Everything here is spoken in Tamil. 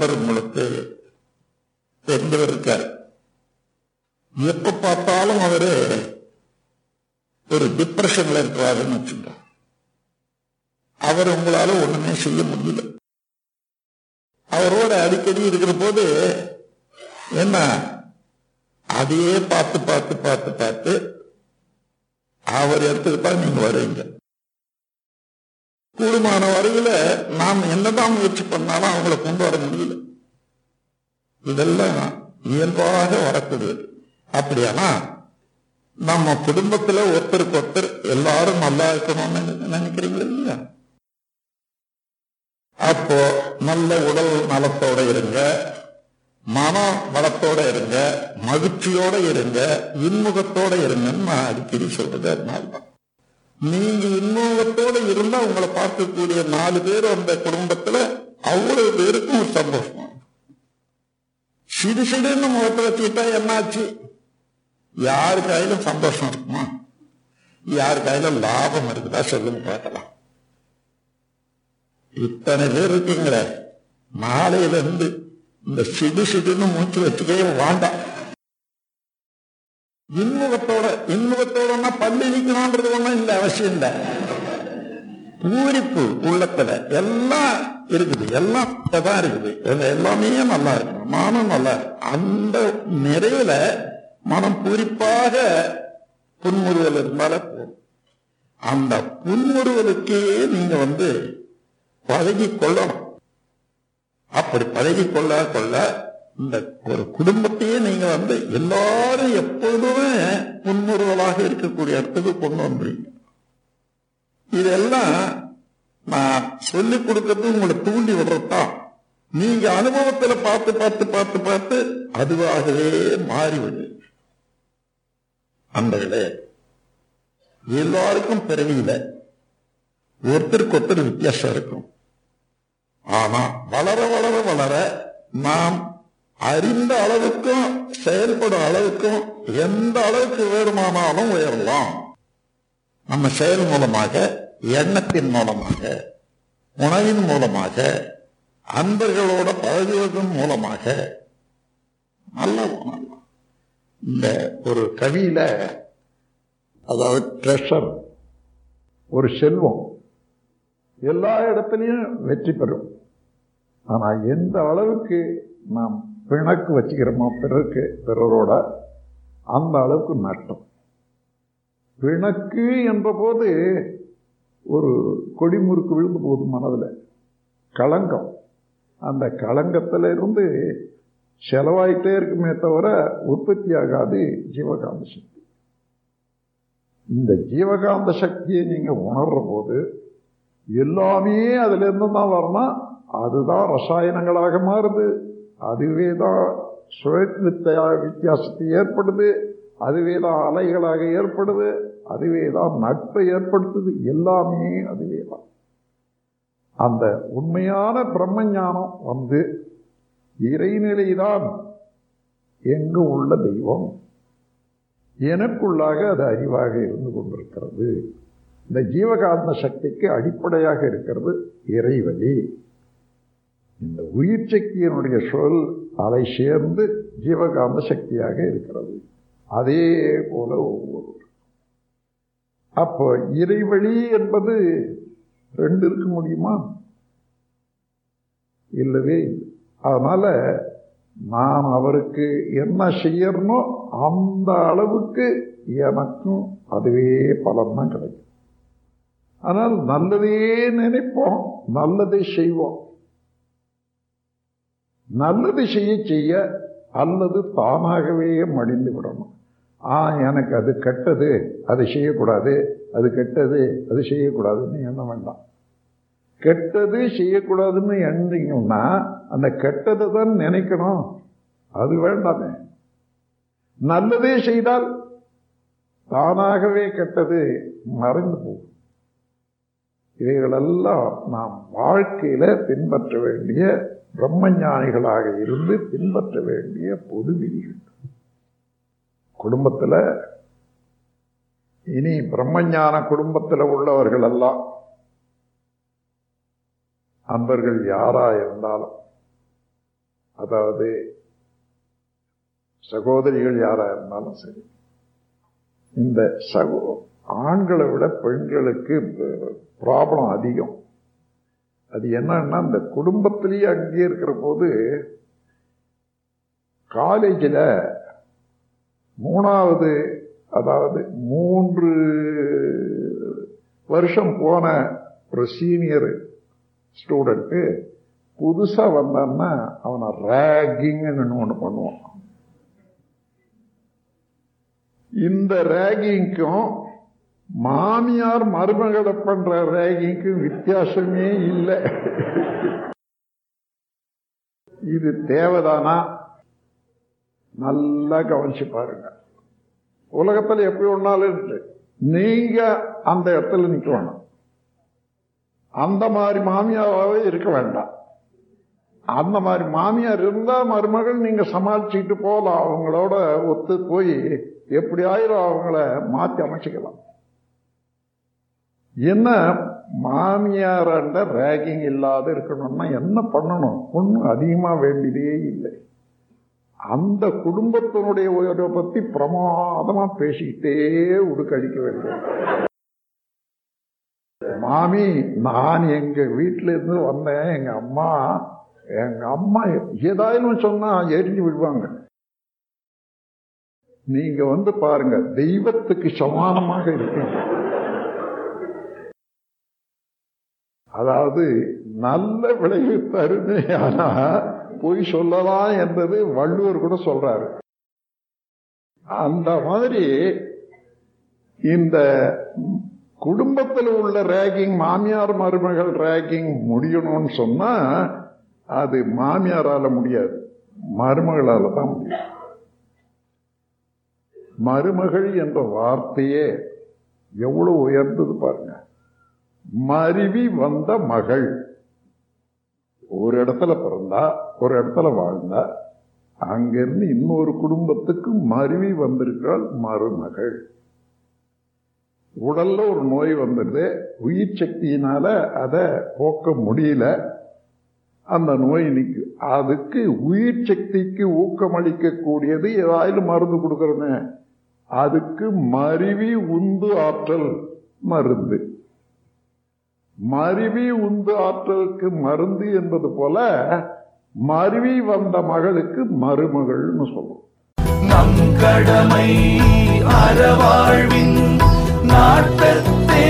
நண்பர் உங்களுக்கு தெரிந்தவர் இருக்கார் எப்ப பார்த்தாலும் அவரு ஒரு டிப்ரெஷன்ல இருக்கிறாருன்னு வச்சுங்க அவர் உங்களால ஒண்ணுமே செய்ய முடியல. அவரோட அடிக்கடி இருக்கிற போது என்ன? அதையே பார்த்து பார்த்து பார்த்து பார்த்து அவர் எடுத்துக்கிட்டா நீங்க வருவீங்க. கூடுமான வரையில நாம் என்னதான் முயற்சி பண்ணாலும் அவங்கள கொண்டு வர முடியல. இதெல்லாம் இயல்பாக வரக்கூடியது அப்படியானா நம்ம குடும்பத்துல ஒருத்தருக்கு ஒருத்தர் எல்லாரும் நல்லா இருக்கணும்னு நினைக்கிறீங்களா இல்லையா? அப்போ நல்ல உடல் நலத்தோட இருங்க மன வளத்தோட இருங்க மகிழ்ச்சியோட இருங்க இன்முகத்தோட இருங்கன்னு நான் அடிக்கடி சொல்றது அதனால்தான் நீங்க இன்முகத்தோட இருந்தா உங்களை பார்க்கக்கூடிய நாலு பேர் அந்த குடும்பத்துல அவ்வளவு பேருக்கும் ஒரு சந்தோஷம். சிடு சிடுன்னு முகத்தை வச்சுக்கிட்டா என்னாச்சு? யாரு கையிலும் சந்தோஷம் இருக்குமா? யாரு கையிலும் லாபம் இருக்குதா? சொல்லுங்க பார்க்கலாம். இத்தனை பேர் இருக்கீங்களே. நாளையில இருந்து இந்த சிடு சிடுன்னு மூச்சு வச்சுக்கவே வேண்டாம். இன்முகத்தோட இன்முகத்தோடனா பல்லு இழிக்கணும்ன்றது ஒண்ணும் இல்லை அவசியம் இல்லை. பூரிப்பு உள்ளத்துல எல்லாம் இருக்குது எல்லாம் தான் இருக்குது. எல்லாமே நல்லா இருக்கு மனம் நல்லா இருக்கு. அந்த நிறைவுல மனம் பூரிப்பாக புன்முறுவல் இருந்தாலே போதும். அந்த புன்முறுவலுக்கே நீங்க வந்து பழகி கொள்ளணும் அப்படி பழகி கொள்ள கொள்ள இந்த ஒரு குடும்பத்தையே நீங்க வந்து எல்லாரும் எப்பொழுதுமே புன்முறுவலாக இருக்கக்கூடிய இடத்துக்கு கொண்டு வந்துருங்க இதெல்லாம் நான் சொல்லிக் கொடுக்கறது உங்களை தூண்டி விடுறதுதான். நீங்க அனுபவத்துல பார்த்து பார்த்து பார்த்து பார்த்து அதுவாகவே மாறிவிடு. அந்தகளே எல்லாருக்கும் பிறவியில ஒருத்தருக்கு ஒருத்தர் வித்தியாசம் இருக்கும். ஆனா வளர வளர வளர நாம் அறிந்த அளவுக்கும் செயல்படும் அளவுக்கும் எந்த அளவுக்கு வேறுமானாலும் உயரலாம். நம்ம செயல் மூலமாக எண்ணத்தின் மூலமாக உணவின் மூலமாக அன்பர்களோட பழகுவதன் மூலமாக நல்ல இந்த ஒரு கவியில அதாவது ட்ரெஷர் ஒரு செல்வம் எல்லா இடத்துலையும் வெற்றி பெறும். ஆனால் எந்த அளவுக்கு நாம் பிணக்கு வச்சுக்கிறோமோ பிறருக்கு பிறரோட அந்த அளவுக்கு நஷ்டம் பிணக்கு என்ற போது ஒரு கொடிமுறுக்கு விழுந்து போகுது மனதில். களங்கம். அந்த களங்கத்தில் இருந்து செலவாயிட்டே இருக்குமே தவிர உற்பத்தி ஆகாது ஜீவகாந்த சக்தி. இந்த ஜீவகாந்த சக்தியை நீங்கள் உணர்ற போது எல்லாமே அதுலேருந்து தான் வரணும். அதுதான் ரசாயனங்களாக மாறுது. அதுவே தான் சுழற்சிய வித்தியாசத்தை ஏற்படுது அதுவே தான் அலைகளாக ஏற்படுது அதுவே தான் நட்பை ஏற்படுத்துது எல்லாமே அதுவே தான். அந்த உண்மையான பிரம்ம ஞானம் வந்து இறைநிலைதான் எங்கு உள்ள தெய்வம். எனக்குள்ளாக அது அறிவாக இருந்து கொண்டிருக்கிறது. இந்த ஜீவகாந்த சக்திக்கு அடிப்படையாக இருக்கிறது இறைவழி. இந்த உயிர் சக்தியினுடைய சொல் அதை சேர்ந்து ஜீவகாம சக்தியாக இருக்கிறது. அதே போல ஒவ்வொரு. அப்போ இறைவழி என்பது ரெண்டு இருக்க முடியுமா? இல்லவே அதனால நான் அவருக்கு என்ன செய்யறனோ அந்த அளவுக்கு எனக்கும் அதுவே பலன் தான் கிடைக்கும். ஆனால் நல்லதே நினைப்போம் நல்லதை செய்வோம். நல்லது செய்ய செய்ய அல்லது தானாகவே மடிந்து விடணும். ஆ எனக்கு அது கெட்டது அது செய்யக்கூடாது அது கெட்டது அது செய்யக்கூடாதுன்னு எண்ண வேண்டாம். கெட்டது செய்யக்கூடாதுன்னு எண்ணீங்கன்னா அந்த கெட்டதை தான் நினைக்கணும். அது வேண்டாமே. நல்லதே செய்தால் தானாகவே கெட்டது மறைந்து போகும். இவைகளெல்லாம் நாம் வாழ்க்கையில் பின்பற்ற வேண்டிய பிரம்மஞானிகளாக இருந்து பின்பற்ற வேண்டிய பொது விதிகள். குடும்பத்தில் இனி பிரம்மஞான குடும்பத்தில் உள்ளவர்கள் எல்லாம் அன்பர்கள் யாரா இருந்தாலும் அதாவது சகோதரிகள் யாரா இருந்தாலும் சரி இந்த சகோ ஆண்களை விட பெண்களுக்கு ப்ராப்ளம் அதிகம். அது என்னன்னா இந்த குடும்பத்திலேயே அங்கே இருக்கிற போது காலேஜில் மூணாவது அதாவது மூன்று வருஷம் போன ஒரு சீனியர் ஸ்டூடெண்ட்டு புதுசாக வந்தான்னா அவனை ரேகிங்னு ஒன்று பண்ணுவான். இந்த ரேகிங்க்கும் மாமியார் மருமகளை பண்ற ரேகிங்க்கும் வித்தியாசமே இல்லை. இது தேவைதானா? நல்லா கவனிச்சு பாருங்க. உலகத்துல எப்படி ஒன்னாலும் இருக்கு. நீங்க அந்த இடத்துல நிக்க வேணும் அந்த மாதிரி மாமியாராவே இருக்க வேண்டாம். அந்த மாதிரி மாமியார் இருந்தா மருமகள் நீங்க சமாளிச்சுட்டு போகலாம். அவங்களோட ஒத்து போய் எப்படி ஆயிரம் அவங்கள மாத்தி அமைச்சுக்கலாம். என்ன மாமியாராண்ட ரேகிங் இல்லாத இருக்கணும்னா என்ன பண்ணணும்? ஒன்றும் அதிகமா வேண்டியதே இல்லை. அந்த குடும்பத்தினுடைய உயர்வை பற்றி பிரமாதமா பேசிக்கிட்டே உடுக்கழிக்க வேண்டும் மாமி நான் எங்கள் வீட்டிலேருந்து வந்தேன். எங்க அம்மா எங்கள் அம்மா ஏதாயிலும் சொன்னால் எரிஞ்சு விடுவாங்க. நீங்கள் வந்து பாருங்கள் தெய்வத்துக்கு சமானமாக இருக்கீங்க. அதாவது நல்ல விளைவு தருமே ஆனா பொய் சொல்லலாம் என்பது வள்ளுவர் கூட சொல்றாரு. அந்த மாதிரி இந்த குடும்பத்தில் உள்ள ரேகிங் மாமியார் மருமகள் ரேகிங் முடியணும்னு சொன்னா அது மாமியாரால முடியாது மருமகளால தான் முடியும். மருமகள் என்ற வார்த்தையே எவ்வளவு உயர்ந்தது பாருங்க. மருவி வந்த மகள். ஒரு இடத்துல பிறந்தா ஒரு இடத்துல வாழ்ந்தா அங்கிருந்து இன்னொரு குடும்பத்துக்கு மருவி வந்திருக்கிறாள் மருமகள். உடல்ல ஒரு நோய் வந்துடுது. உயிர் சக்தியினால அதை போக்க முடியல. அந்த நோய் நிற்கு அதுக்கு உயிர் சக்திக்கு ஊக்கமளிக்க கூடியது ஏதாவது மருந்து கொடுக்கறமே அதுக்கு மருவி உந்து ஆற்றல் மருந்து. மருவி உந்து ஆற்றலுக்கு மருந்து என்பது போல மருவி வந்த மகளுக்கு மருமகள்னு சொல்லுவோம் நம் கடமை அறவாழ்வின் நாட்டத்தே